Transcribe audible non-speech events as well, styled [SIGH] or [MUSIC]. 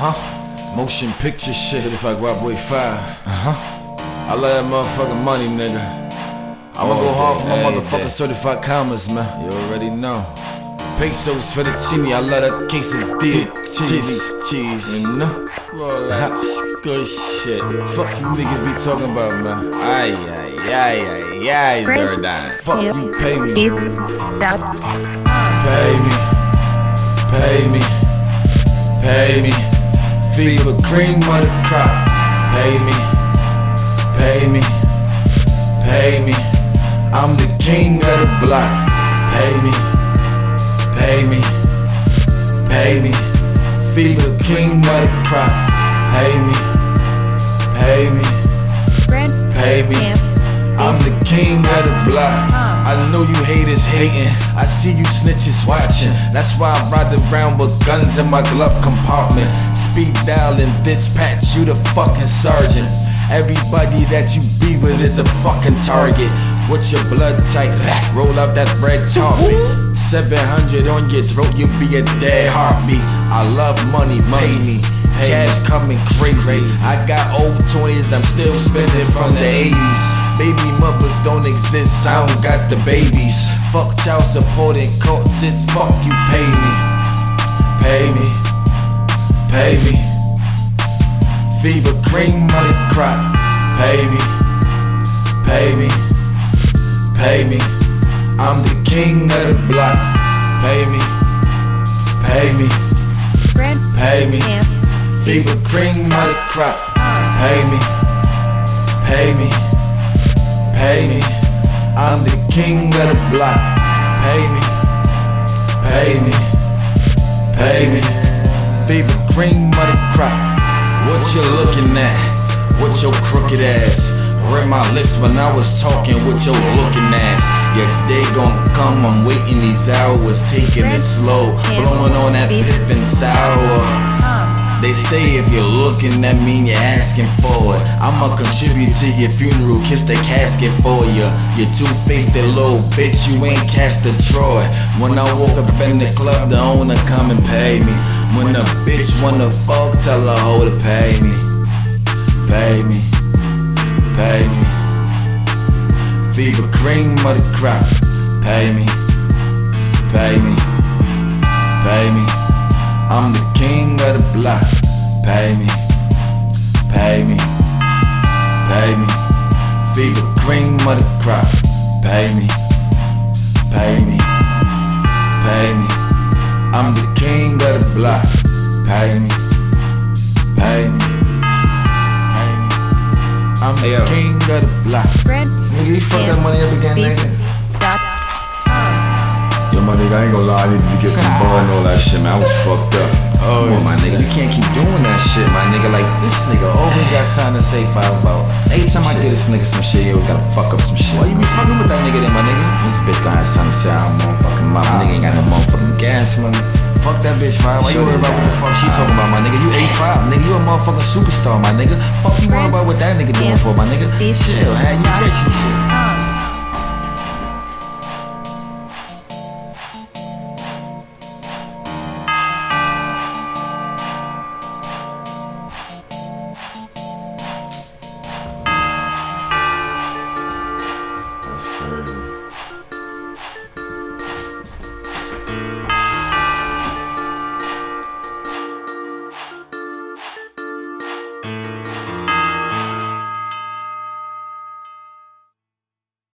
huh. Motion picture shit. Certified Guap Boy 5. Uh huh. I love that motherfucking money, nigga. I'ma go hard for my motherfucking certified commas, man. You already know. Pesos for the chini, I love that quesadilla. Cheese, cheese, You know? All that good shit. Fuck you niggas be talking about, man. Ay, ay, ay, ay, ay, Zerdine. Fuck you, pay me. It's that Pay me. Pay me. Pay me. Fever cream of the crop. Pay me. Pay me. Pay me. I'm the king of the block. Pay me. Pay me. Pay me. Fever king of the crop. Pay me. Pay me. Brand Pay me. I'm the king of the block. I know you haters hating. I see you snitches watching. That's why I ride around with guns in my glove compartment. Speed dial and dispatch, you the fucking sergeant. Everybody that you be with is a fucking target. What's your blood type? Roll up that red carpet. 700 on your throat, you be a dead heartbeat. I love money, pay me. Cash coming crazy. I got old 20s, I'm still spending from the 80s. Baby mothers don't exist, I don't got the babies. Fuck child support and cultists, fuck you, pay me. Pay me. Pay me. Fever cream money the crop. Pay me. Pay me. Pay me. I'm the king of the block. Pay me. Pay me. brand Pay me. Fever cream of the crop. Pay me. Pay me. Pay me. I'm the king of the block. Pay me. Pay me. Pay me. Fever cream of the crop. What you looking at? What your crooked ass? Read my lips when I was talking with your looking ass. Yeah, they gon' come, I'm waiting these hours, taking it slow. Blowing on that pip and sour. They say if you're looking at me, you're asking for it. I'ma contribute to your funeral, kiss the casket for you. You two-faced little bitch, you ain't catch the Troy. When I woke up in the club, the owner come and pay me. When a bitch wanna fuck, tell her hoe to pay me. Pay me, pay me. Fever cream of the crop, pay me, pay me, block. Pay me, pay me, pay me. Fever cream of the crop. Pay me, pay me, pay me. I'm the king of the block. Pay me, pay me, pay me. I'm the Hey, yo. king of the block. brand Nigga, you fuck that money up again, Beats nigga. Dot my nigga, I ain't gonna lie, I needed to get some bar and all that shit, man. I was fucked up. Oh, Come on, my nigga, you can't keep doing that shit, my nigga. Like, this nigga always [SIGHS] got something to say five about. Every time I get this nigga some shit, yo, gotta fuck up some shit. Why you be fucking with that nigga then, my nigga? This bitch gonna have something to say, I'm motherfucking mouth. My nigga ain't got no motherfucking gas money. Fuck that bitch, fire. Why you Shut worried about what the fuck she talking about, my nigga? You A5, nigga. You a motherfucking superstar, my nigga. Fuck you worried about what that nigga doing for, my nigga? Beats Chill, have you rich and shit.